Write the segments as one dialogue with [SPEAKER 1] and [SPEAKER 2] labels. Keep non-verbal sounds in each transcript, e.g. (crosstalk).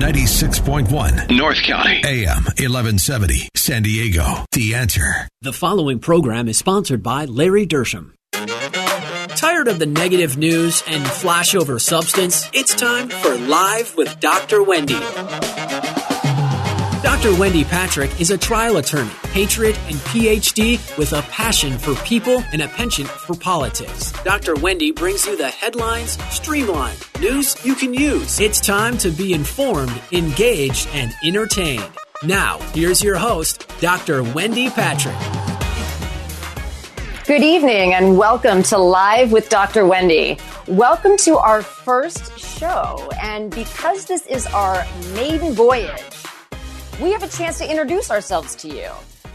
[SPEAKER 1] 96.1
[SPEAKER 2] North County.
[SPEAKER 1] AM 1170 San Diego. The answer.
[SPEAKER 3] The following program is sponsored by Larry Dersham. Tired of the negative news and flashover substance? It's time for Live with Dr. Wendy. Dr. Wendy Patrick is a trial attorney, patriot, and PhD with a passion for people and a penchant for politics. Dr. Wendy brings you the headlines, streamlined news you can use. It's time to be informed, engaged, and entertained. Now, here's your host, Dr. Wendy Patrick.
[SPEAKER 4] Good evening and welcome to Live with Dr. Wendy. Welcome to our first show. And because this is our maiden voyage, we have a chance to introduce ourselves to you.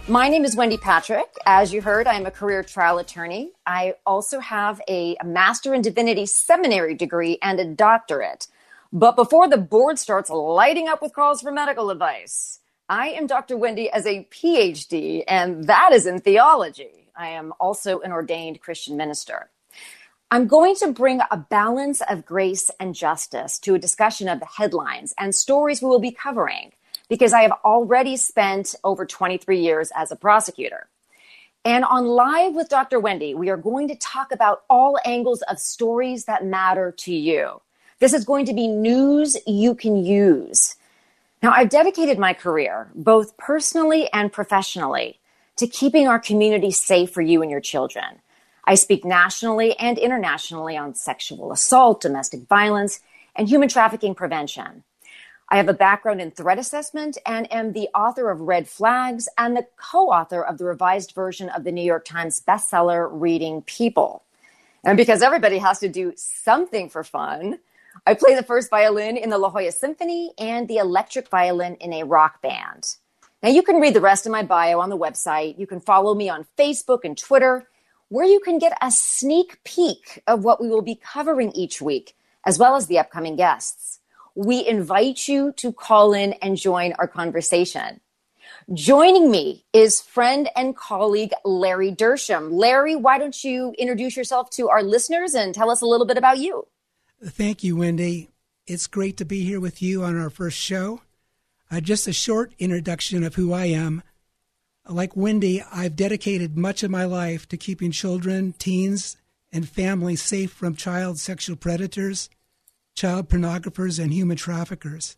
[SPEAKER 4] My name is Wendy Patrick. As you heard, I am a career trial attorney. I also have a Master in Divinity seminary degree and a doctorate. But before the board starts lighting up with calls for medical advice, I am Dr. Wendy as a PhD, and that is in theology. I am also an ordained Christian minister. I'm going to bring a balance of grace and justice to a discussion of the headlines and stories we will be covering because I have already spent over 23 years as a prosecutor. And on Live with Dr. Wendy, we are going to talk about all angles of stories that matter to you. This is going to be news you can use. Now, I've dedicated my career, both personally and professionally, to keeping our community safe for you and your children. I speak nationally and internationally on sexual assault, domestic violence, and human trafficking prevention. I have a background in threat assessment and am the author of Red Flags and the co author of the revised version of the New York Times bestseller, Reading People. And because everybody has to do something for fun, I play the first violin in the La Jolla Symphony and the electric violin in a rock band. Now, you can read the rest of my bio on the website. You can follow me on Facebook and Twitter, where you can get a sneak peek of what we will be covering each week, as well as the upcoming guests we invite you to call in and join our conversation. Joining me is friend and colleague Larry Dersham. Larry, why don't you introduce yourself to our listeners and tell us a little bit about you?
[SPEAKER 5] Thank you, Wendy. It's great to be here with you on our first show. Uh, just a short introduction of who I am. Like Wendy, I've dedicated much of my life to keeping children, teens, and families safe from child sexual predators child pornographers, and human traffickers.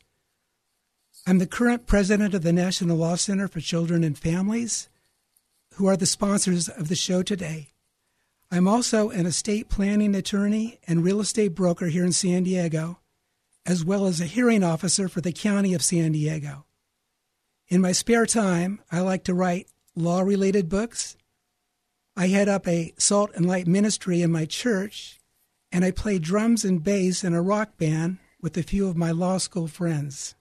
[SPEAKER 5] I'm the current president of the National Law Center for Children and Families, who are the sponsors of the show today. I'm also an estate planning attorney and real estate broker here in San Diego, as well as a hearing officer for the County of San Diego. In my spare time, I like to write law related books. I head up a salt and light ministry in my church and I play drums and bass in a rock band with a few of my law school friends.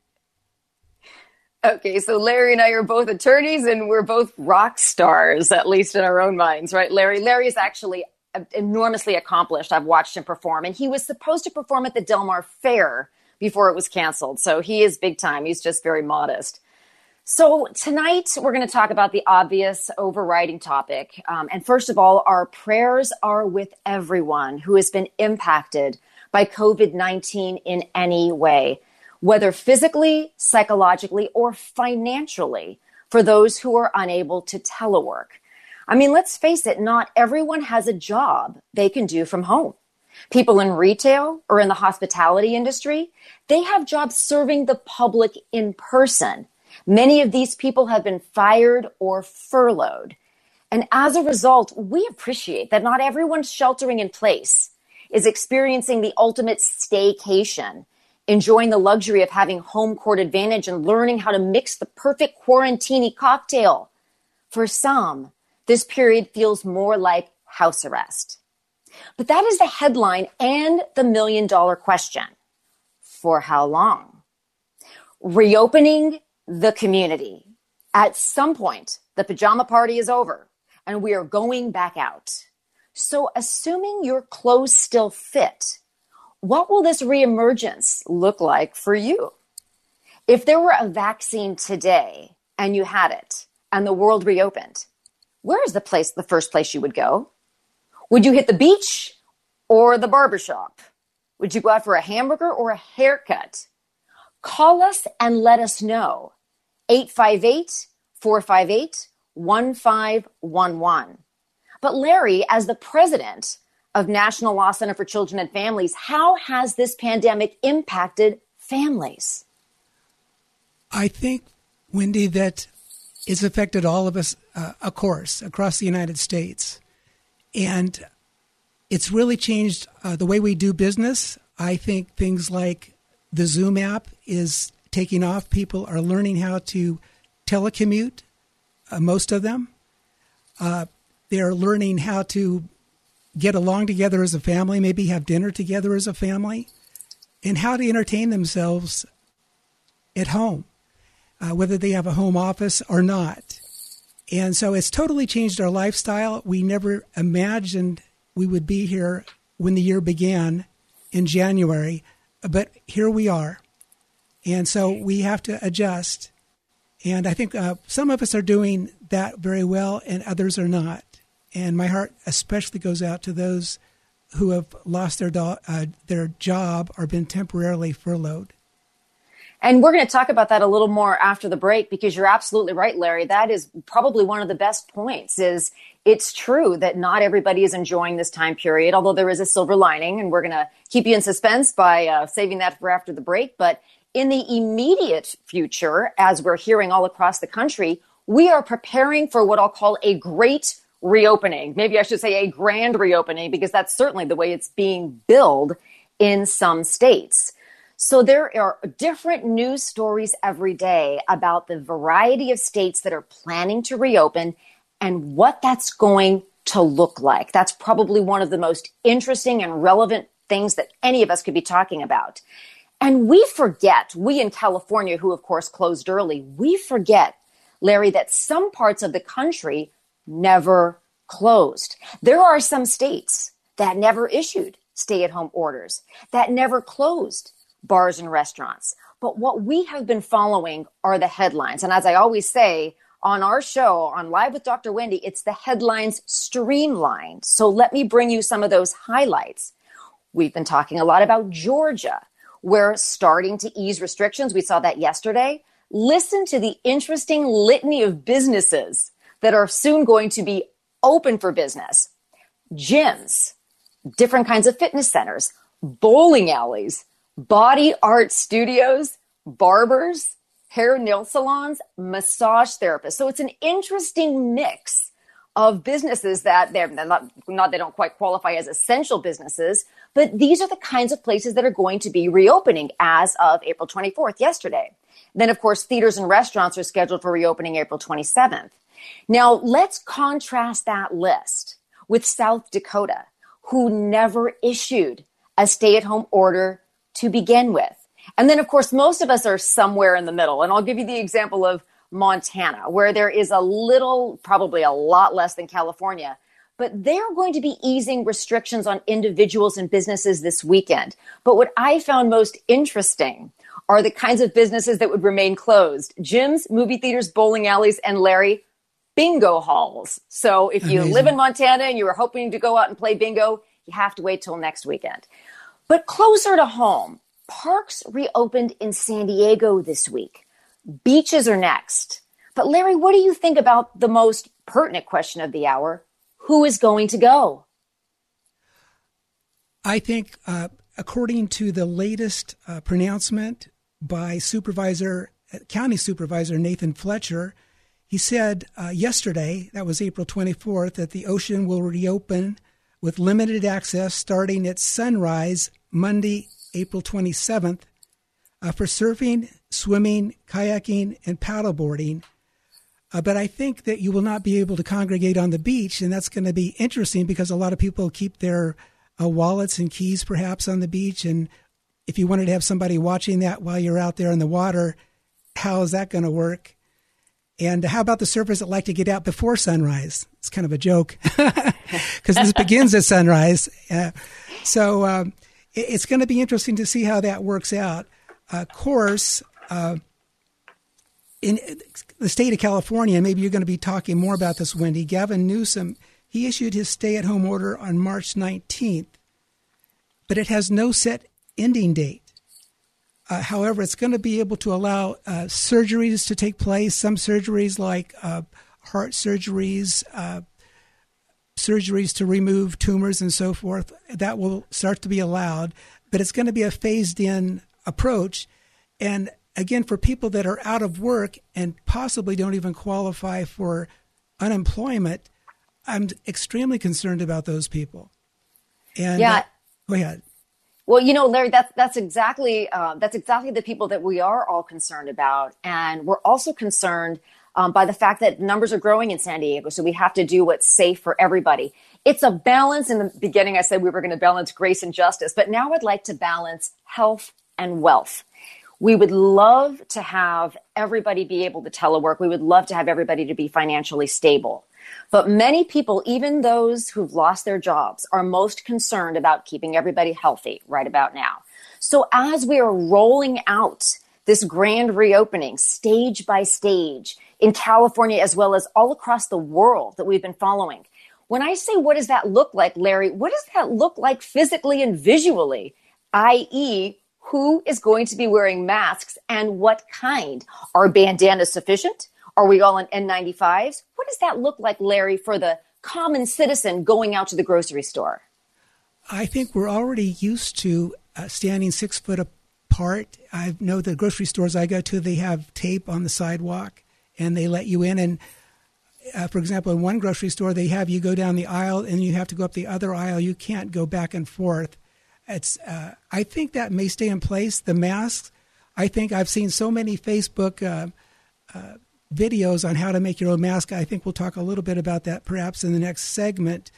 [SPEAKER 4] Okay, so Larry and I are both attorneys and we're both rock stars, at least in our own minds, right? Larry, Larry is actually enormously accomplished. I've watched him perform, and he was supposed to perform at the Del Mar Fair before it was canceled. So he is big time. He's just very modest. So, tonight we're going to talk about the obvious overriding topic. Um, and first of all, our prayers are with everyone who has been impacted by COVID 19 in any way, whether physically, psychologically, or financially, for those who are unable to telework. I mean, let's face it, not everyone has a job they can do from home. People in retail or in the hospitality industry, they have jobs serving the public in person Many of these people have been fired or furloughed. And as a result, we appreciate that not everyone sheltering in place is experiencing the ultimate staycation, enjoying the luxury of having home court advantage and learning how to mix the perfect quarantini cocktail. For some, this period feels more like house arrest. But that is the headline and the million dollar question. For how long? Reopening the community. At some point, the pajama party is over and we are going back out. So, assuming your clothes still fit, what will this reemergence look like for you? If there were a vaccine today and you had it and the world reopened, where is the place, the first place you would go? Would you hit the beach or the barbershop? Would you go out for a hamburger or a haircut? Call us and let us know. 858 458 1511. But Larry, as the president of National Law Center for Children and Families, how has this pandemic impacted families?
[SPEAKER 5] I think, Wendy, that it's affected all of us, uh, of course, across the United States. And it's really changed uh, the way we do business. I think things like the Zoom app is taking off. People are learning how to telecommute, uh, most of them. Uh, they're learning how to get along together as a family, maybe have dinner together as a family, and how to entertain themselves at home, uh, whether they have a home office or not. And so it's totally changed our lifestyle. We never imagined we would be here when the year began in January, but here we are. And so we have to adjust. And I think uh, some of us are doing that very well, and others are not. And my heart especially goes out to those who have lost their do- uh, their job or been temporarily furloughed.
[SPEAKER 4] And we're going to talk about that a little more after the break because you're absolutely right, Larry. That is probably one of the best points is it's true that not everybody is enjoying this time period, although there is a silver lining and we're going to keep you in suspense by uh, saving that for after the break. But in the immediate future, as we're hearing all across the country, we are preparing for what I'll call a great reopening. Maybe I should say a grand reopening because that's certainly the way it's being billed in some states. So there are different news stories every day about the variety of states that are planning to reopen and what that's going to look like. That's probably one of the most interesting and relevant things that any of us could be talking about. And we forget, we in California, who of course closed early, we forget, Larry, that some parts of the country never closed. There are some states that never issued stay at home orders, that never closed bars and restaurants. But what we have been following are the headlines. And as I always say on our show, on Live with Dr. Wendy, it's the headlines streamlined. So let me bring you some of those highlights. We've been talking a lot about Georgia. We're starting to ease restrictions. We saw that yesterday. Listen to the interesting litany of businesses that are soon going to be open for business gyms, different kinds of fitness centers, bowling alleys, body art studios, barbers, hair nail salons, massage therapists. So it's an interesting mix of businesses that they're not, not they don't quite qualify as essential businesses, but these are the kinds of places that are going to be reopening as of April 24th, yesterday. Then, of course, theaters and restaurants are scheduled for reopening April 27th. Now, let's contrast that list with South Dakota, who never issued a stay at home order to begin with. And then, of course, most of us are somewhere in the middle. And I'll give you the example of Montana, where there is a little, probably a lot less than California, but they're going to be easing restrictions on individuals and businesses this weekend. But what I found most interesting are the kinds of businesses that would remain closed gyms, movie theaters, bowling alleys, and Larry, bingo halls. So if you Amazing. live in Montana and you were hoping to go out and play bingo, you have to wait till next weekend. But closer to home, parks reopened in San Diego this week. Beaches are next. But Larry, what do you think about the most pertinent question of the hour? Who is going to go?
[SPEAKER 5] I think, uh, according to the latest uh, pronouncement by Supervisor, County Supervisor Nathan Fletcher, he said uh, yesterday, that was April 24th, that the ocean will reopen with limited access starting at sunrise Monday, April 27th, uh, for surfing, swimming, kayaking, and paddleboarding. Uh, but I think that you will not be able to congregate on the beach, and that's going to be interesting because a lot of people keep their uh, wallets and keys perhaps on the beach. And if you wanted to have somebody watching that while you're out there in the water, how is that going to work? And how about the surfers that like to get out before sunrise? It's kind of a joke (laughs) because this begins at sunrise. Uh, so um, it, it's going to be interesting to see how that works out. Course, uh, in the state of California, maybe you're going to be talking more about this, Wendy. Gavin Newsom, he issued his stay at home order on March 19th, but it has no set ending date. Uh, however, it's going to be able to allow uh, surgeries to take place. Some surgeries, like uh, heart surgeries, uh, surgeries to remove tumors and so forth, that will start to be allowed. But it's going to be a phased in approach. And again, for people that are out of work and possibly don't even qualify for unemployment, I'm extremely concerned about those people. And
[SPEAKER 4] yeah.
[SPEAKER 5] Uh, go ahead.
[SPEAKER 4] Well, you know, Larry, that's that's exactly uh, that's exactly the people that we are all concerned about, and we're also concerned um, by the fact that numbers are growing in San Diego. So we have to do what's safe for everybody. It's a balance. In the beginning, I said we were going to balance grace and justice, but now I'd like to balance health and wealth. We would love to have everybody be able to telework. We would love to have everybody to be financially stable. But many people, even those who've lost their jobs, are most concerned about keeping everybody healthy right about now. So as we are rolling out this grand reopening stage by stage in California as well as all across the world that we've been following, when I say what does that look like, Larry, what does that look like physically and visually? i.e., who is going to be wearing masks and what kind? Are bandanas sufficient? Are we all in N95s? What does that look like, Larry, for the common citizen going out to the grocery store?
[SPEAKER 5] I think we're already used to uh, standing six foot apart. I know the grocery stores I go to, they have tape on the sidewalk and they let you in. And uh, for example, in one grocery store, they have you go down the aisle and you have to go up the other aisle. You can't go back and forth. It's. Uh, I think that may stay in place. The masks. I think I've seen so many Facebook uh, uh videos on how to make your own mask. I think we'll talk a little bit about that perhaps in the next segment.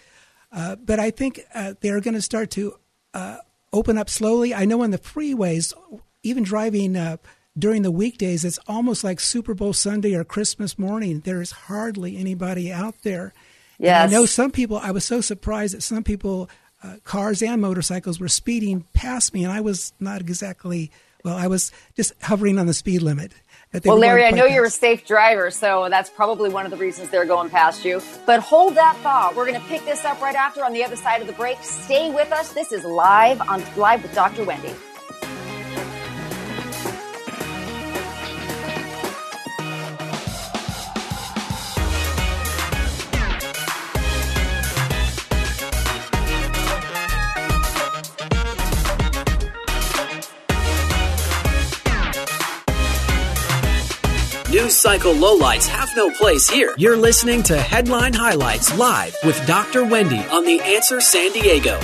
[SPEAKER 5] Uh, but I think uh, they're going to start to uh, open up slowly. I know on the freeways, even driving uh, during the weekdays, it's almost like Super Bowl Sunday or Christmas morning. There's hardly anybody out there.
[SPEAKER 4] Yes.
[SPEAKER 5] I know some people, I was so surprised that some people, uh, cars and motorcycles, were speeding past me, and I was not exactly, well, I was just hovering on the speed limit
[SPEAKER 4] well, Larry, I know you're a safe driver, so that's probably one of the reasons they're going past you. But hold that thought. We're going to pick this up right after on the other side of the break. Stay with us. This is live on live with Dr. Wendy.
[SPEAKER 3] News cycle lowlights have no place here. You're listening to Headline Highlights live with Dr. Wendy on The Answer San Diego.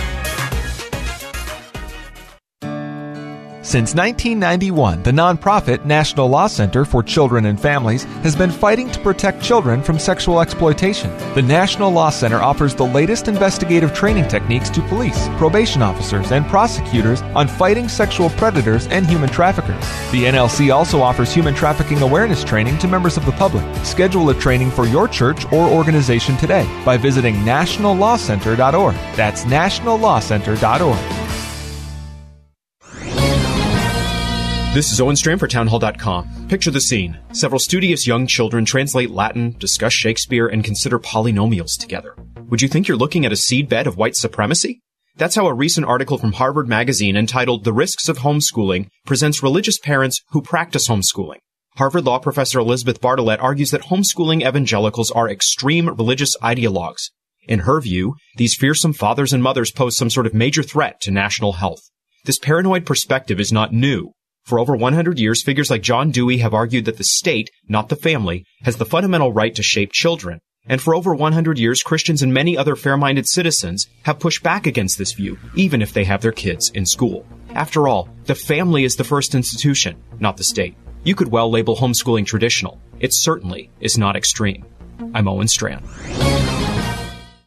[SPEAKER 2] Since 1991, the nonprofit National Law Center for Children and Families has been fighting to protect children from sexual exploitation. The National Law Center offers the latest investigative training techniques to police, probation officers, and prosecutors on fighting sexual predators and human traffickers. The NLC also offers human trafficking awareness training to members of the public. Schedule a training for your church or organization today by visiting nationallawcenter.org. That's nationallawcenter.org.
[SPEAKER 6] This is Owen for Townhall.com. Picture the scene. Several studious young children translate Latin, discuss Shakespeare, and consider polynomials together. Would you think you're looking at a seedbed of white supremacy? That's how a recent article from Harvard Magazine entitled The Risks of Homeschooling presents religious parents who practice homeschooling. Harvard law professor Elizabeth Bartholet argues that homeschooling evangelicals are extreme religious ideologues. In her view, these fearsome fathers and mothers pose some sort of major threat to national health. This paranoid perspective is not new. For over 100 years, figures like John Dewey have argued that the state, not the family, has the fundamental right to shape children. And for over 100 years, Christians and many other fair-minded citizens have pushed back against this view, even if they have their kids in school. After all, the family is the first institution, not the state. You could well label homeschooling traditional. It certainly is not extreme. I'm Owen Strachan.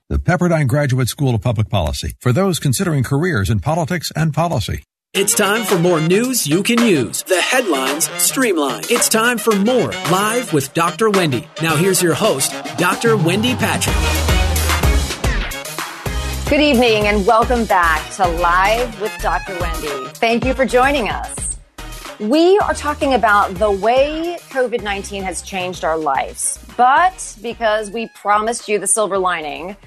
[SPEAKER 1] The Pepperdine Graduate School of Public Policy for those considering careers in politics and policy.
[SPEAKER 3] It's time for more news you can use. The headlines streamlined. It's time for more Live with Dr. Wendy. Now here's your host, Dr. Wendy Patrick.
[SPEAKER 4] Good evening and welcome back to Live with Dr. Wendy. Thank you for joining us. We are talking about the way COVID 19 has changed our lives, but because we promised you the silver lining,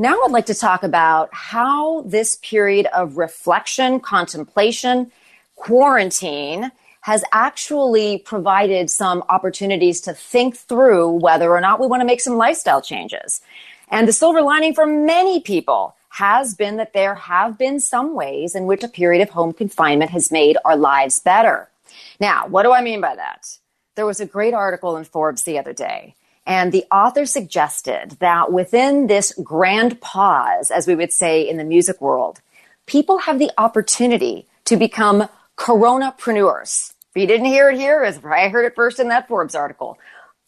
[SPEAKER 4] now I'd like to talk about how this period of reflection, contemplation, quarantine has actually provided some opportunities to think through whether or not we want to make some lifestyle changes. And the silver lining for many people has been that there have been some ways in which a period of home confinement has made our lives better. Now, what do I mean by that? There was a great article in Forbes the other day, and the author suggested that within this grand pause, as we would say in the music world, people have the opportunity to become coronapreneurs. If you didn't hear it here, I heard it first in that Forbes article.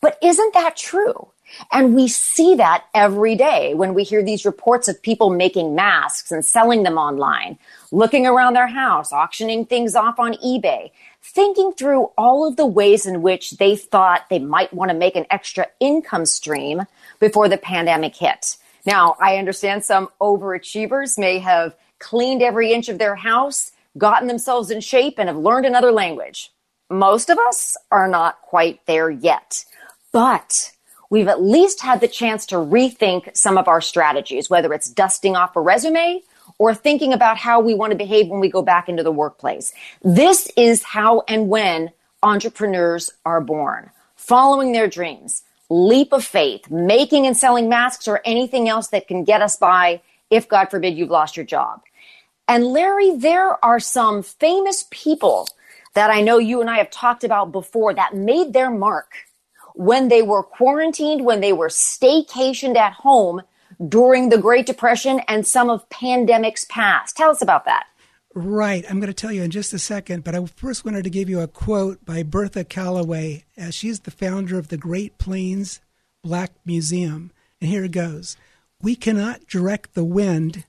[SPEAKER 4] But isn't that true? And we see that every day when we hear these reports of people making masks and selling them online, looking around their house, auctioning things off on eBay, thinking through all of the ways in which they thought they might want to make an extra income stream before the pandemic hit. Now, I understand some overachievers may have cleaned every inch of their house, gotten themselves in shape, and have learned another language. Most of us are not quite there yet. But we've at least had the chance to rethink some of our strategies, whether it's dusting off a resume or thinking about how we want to behave when we go back into the workplace. This is how and when entrepreneurs are born, following their dreams, leap of faith, making and selling masks or anything else that can get us by if, God forbid, you've lost your job. And Larry, there are some famous people that I know you and I have talked about before that made their mark when they were quarantined, when they were staycationed at home during the Great Depression and some of pandemics past. Tell us about that.
[SPEAKER 5] Right. I'm going to tell you in just a second, but I first wanted to give you a quote by Bertha Calloway. As she's the founder of the Great Plains Black Museum. And here it goes We cannot direct the wind,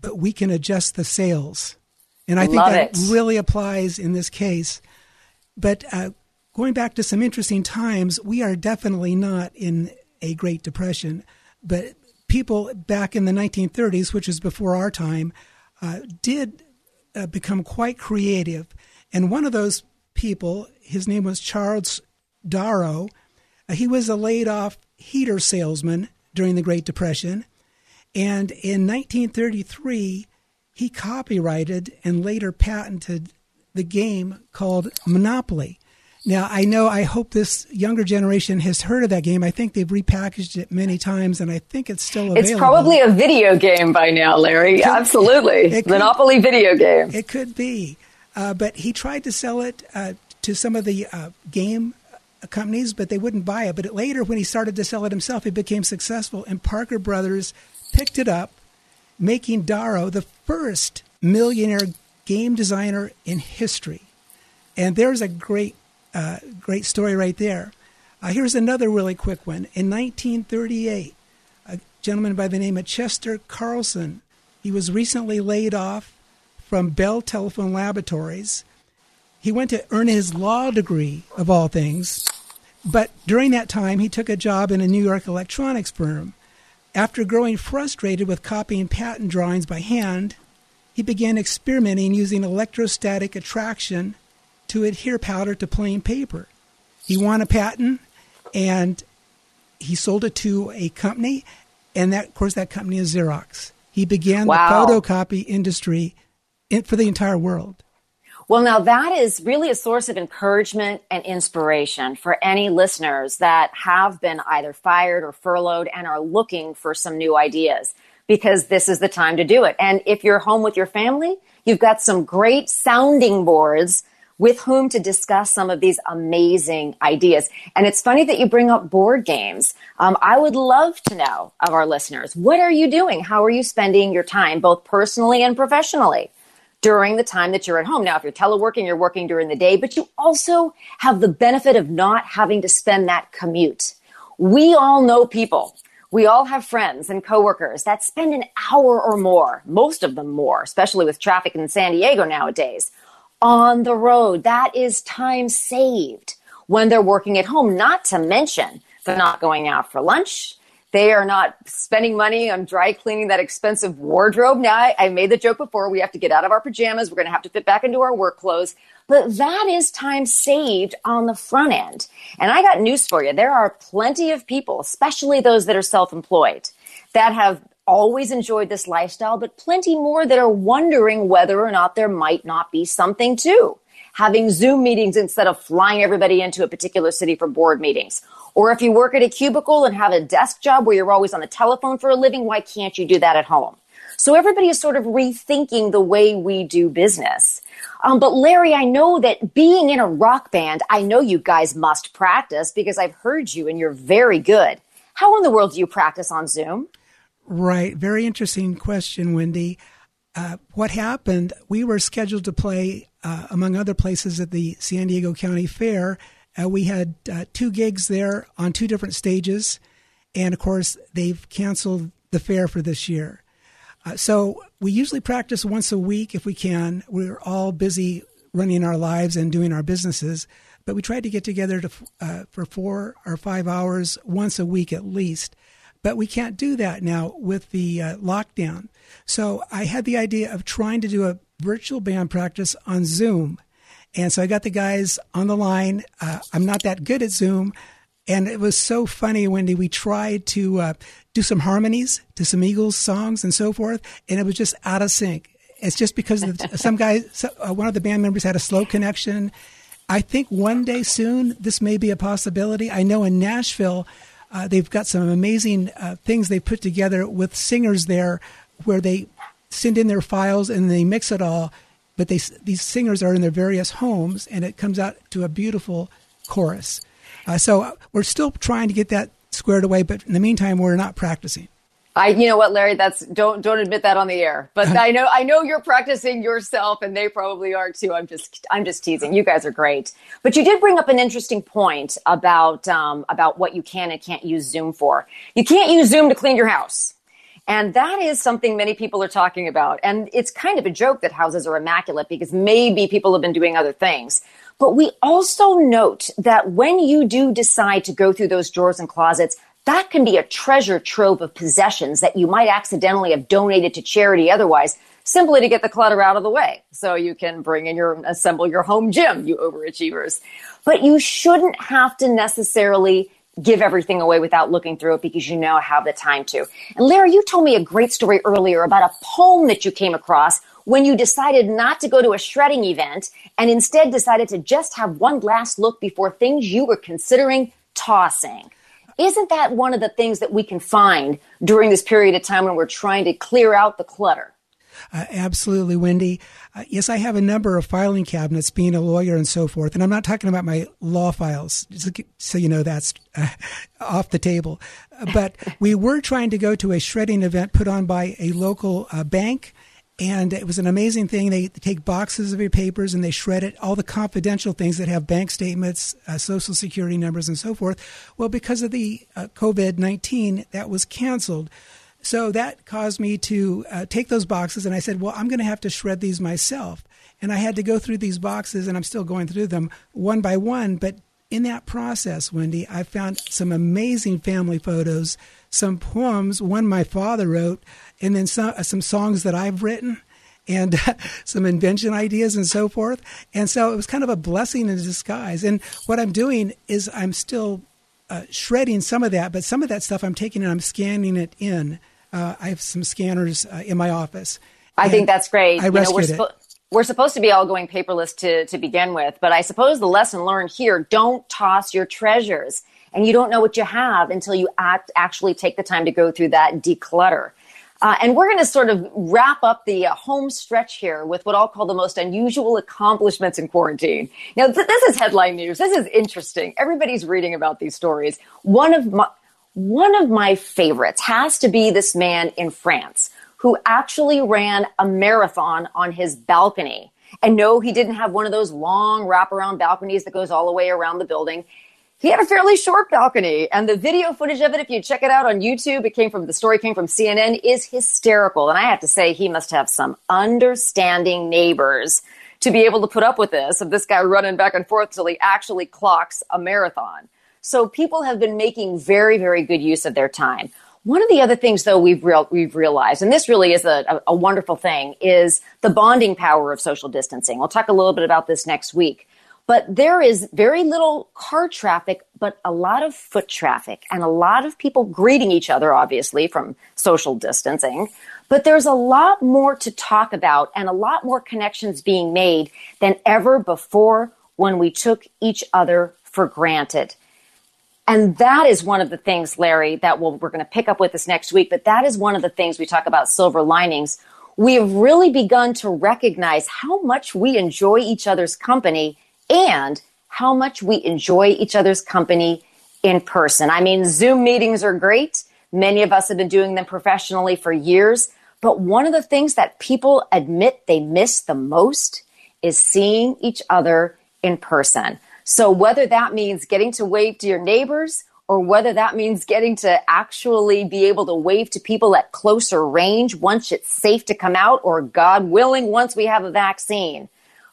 [SPEAKER 5] but we can adjust the sails. And I think
[SPEAKER 4] Love
[SPEAKER 5] that
[SPEAKER 4] it.
[SPEAKER 5] really applies in this case. But uh, going back to some interesting times, we are definitely not in a Great Depression, but people back in the 1930s, which is before our time, uh, did uh, become quite creative. And one of those people, his name was Charles Darrow, uh, he was a laid off heater salesman during the Great Depression. And in 1933, he copyrighted and later patented the game called Monopoly. Now, I know, I hope this younger generation has heard of that game. I think they've repackaged it many times, and I think it's still available.
[SPEAKER 4] It's probably a video game by now, Larry.
[SPEAKER 5] Could-
[SPEAKER 4] Absolutely.
[SPEAKER 5] it
[SPEAKER 4] Monopoly video game.
[SPEAKER 5] It could be. Uh, but he tried to sell it uh, to some of the uh, game companies, but they wouldn't buy it. But later, when he started to sell it himself, it became successful, and Parker Brothers picked it up, making Darrow the first millionaire game designer in history. And there's a great, uh, great story right there. Uh, here's another really quick one. In 1938, a gentleman by the name of Chester Carlson, he was recently laid off from Bell Telephone Laboratories. He went to earn his law degree, of all things, but during that time, he took a job in a New York electronics firm. After growing frustrated with copying patent drawings by hand, he began experimenting using electrostatic attraction to adhere powder to plain paper. He won a patent and he sold it to a company, and that, of course, that company is Xerox. He began
[SPEAKER 4] Wow.
[SPEAKER 5] the photocopy industry in, for the entire world.
[SPEAKER 4] Well, now that is really a source of encouragement and inspiration for any listeners that have been either fired or furloughed and are looking for some new ideas because this is the time to do it. And if you're home with your family, you've got some great sounding boards with whom to discuss some of these amazing ideas. And it's funny that you bring up board games. Um, I would love to know of our listeners, what are you doing? How are you spending your time, both personally and professionally? during the time that you're at home. Now, if you're teleworking, you're working during the day, but you also have the benefit of not having to spend that commute. We all know people. We all have friends and coworkers that spend an hour or more, most of them more, especially with traffic in San Diego nowadays, on the road. That is time saved when they're working at home, not to mention they're not going out for lunch. They are not spending money on dry cleaning that expensive wardrobe. Now, I, I made the joke before. We have to get out of our pajamas. We're going to have to fit back into our work clothes. But that is time saved on the front end. And I got news for you. There are plenty of people, especially those that are self employed, that have always enjoyed this lifestyle, but plenty more that are wondering whether or not there might not be something to having Zoom meetings instead of flying everybody into a particular city for board meetings. Or if you work at a cubicle and have a desk job where you're always on the telephone for a living, why can't you do that at home? So everybody is sort of rethinking the way we do business. Um, but Larry, I know that being in a rock band, I know you guys must practice because I've heard you and you're very good. How in the world do you practice on Zoom?
[SPEAKER 5] Right. Very interesting question, Wendy. Uh, what happened, we were scheduled to play, uh, among other places, at the San Diego County Fair. Uh, we had uh, two gigs there on two different stages. And of course, they've canceled the fair for this year. Uh, so we usually practice once a week if we can. We're all busy running our lives and doing our businesses, but we try to get together to, uh, for four or five hours once a week at least. But we can't do that now with the uh, lockdown. So I had the idea of trying to do a virtual band practice on Zoom. And so I got the guys on the line. Uh, I'm not that good at Zoom, and it was so funny, Wendy. We tried to uh, do some harmonies to some Eagles songs and so forth, and it was just out of sync. It's just because some guy, uh, one of the band members had a slow connection. I think one day soon this may be a possibility. I know in Nashville, uh, they've got some amazing uh, things they put together with singers there where they send in their files and they mix it all. But they, these singers are in their various homes, and it comes out to a beautiful chorus. Uh, so uh, we're still trying to get that squared away, but in the meantime, we're not practicing.
[SPEAKER 4] I, you know what, Larry, that's don't don't admit that on the air. But (laughs) I know I know you're practicing yourself, and they probably are too. I'm just I'm just teasing. You guys are great, but you did bring up an interesting point about um, about what you can and can't use Zoom for. You can't use Zoom to clean your house. And that is something many people are talking about. And it's kind of a joke that houses are immaculate because maybe people have been doing other things. But we also note that when you do decide to go through those drawers and closets, that can be a treasure trove of possessions that you might accidentally have donated to charity otherwise, simply to get the clutter out of the way. So you can bring in your, assemble your home gym, you overachievers. But you shouldn't have to necessarily give everything away without looking through it because you now have the time to. And Larry, you told me a great story earlier about a poem that you came across when you decided not to go to a shredding event and instead decided to just have one last look before things you were considering tossing. Isn't that one of the things that we can find during this period of time when we're trying to clear out the clutter?
[SPEAKER 5] Uh, absolutely, Wendy. Uh, yes, I have a number of filing cabinets, being a lawyer and so forth. And I'm not talking about my law files, so you know that's uh, (laughs) off the table. But we were trying to go to a shredding event put on by a local uh, bank and it was an amazing thing. They take boxes of your papers and they shred it, all the confidential things that have bank statements, uh, social security numbers, and so forth. Well, because of the uh, COVID 19, that was canceled. So that caused me to uh, take those boxes and I said, well, I'm going to have to shred these myself. And I had to go through these boxes and I'm still going through them one by one. But in that process, Wendy, I found some amazing family photos, some poems, one my father wrote and then some uh, some songs that I've written and uh, (laughs) some invention ideas and so forth. And so it was kind of a blessing in disguise. And what I'm doing is I'm still uh, shredding some of that, but some of that stuff I'm taking and I'm scanning it in. Uh, I have some scanners uh, in my office.
[SPEAKER 4] I think that's great.
[SPEAKER 5] I you
[SPEAKER 4] know, we're, we're supposed to be all going paperless to, to begin with, but I suppose the lesson learned here, don't toss your treasures. And you don't know what you have until you act, actually take the time to go through that declutter. Uh, and we're going to sort of wrap up the uh, home stretch here with what I'll call the most unusual accomplishments in quarantine. Now, th- this is headline news. This is interesting. Everybody's reading about these stories. One of my, one of my favorites has to be this man in France who actually ran a marathon on his balcony. And no, he didn't have one of those long wraparound balconies that goes all the way around the building he had a fairly short balcony and the video footage of it if you check it out on youtube it came from the story came from cnn is hysterical. And i have to say he must have some understanding neighbors to be able to put up with this of this guy running back and forth till he actually clocks a marathon. So people have been making very very good use of their time. One of the other things though we've real, we've realized and this really is a, a, wonderful thing is the bonding power of social distancing. We'll talk a little bit about this next week But there is very little car traffic, but a lot of foot traffic and a lot of people greeting each other, obviously, from social distancing. But there's a lot more to talk about and a lot more connections being made than ever before when we took each other for granted. And that is one of the things, Larry, that we'll, we're going to pick up with us next week. But that is one of the things we talk about silver linings. We have really begun to recognize how much we enjoy each other's company and how much we enjoy each other's company in person. I mean, Zoom meetings are great. Many of us have been doing them professionally for years. But one of the things that people admit they miss the most is seeing each other in person. So whether that means getting to wave to your neighbors or whether that means getting to actually be able to wave to people at closer range once it's safe to come out or God willing once we have a vaccine.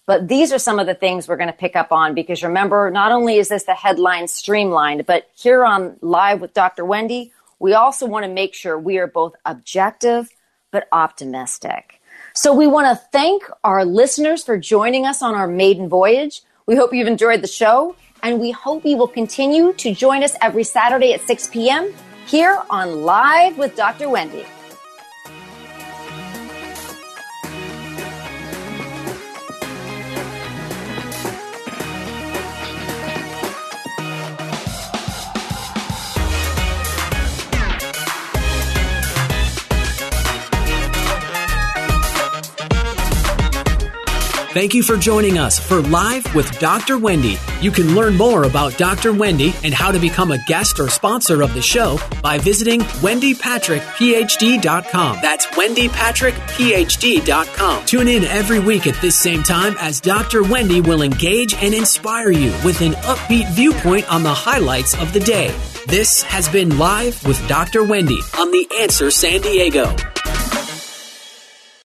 [SPEAKER 4] But these are some of the things we're going to pick up on because remember, not only is this the headline streamlined, but here on Live with Dr. Wendy, we also want to make sure we are both objective but optimistic. So we want to thank our listeners for joining us on our maiden voyage. We hope you've enjoyed the show, and we hope you will continue to join us every Saturday at 6 p.m. here on Live with Dr. Wendy.
[SPEAKER 3] Thank you for joining us for Live with Dr. Wendy. You can learn more about Dr. Wendy and how to become a guest or sponsor of the show by visiting wendypatrickphd.com. That's wendypatrickphd.com. Tune in every week at this same time as Dr. Wendy will engage and inspire you with an upbeat viewpoint on the highlights of the day. This has been Live with Dr. Wendy on The Answer San Diego.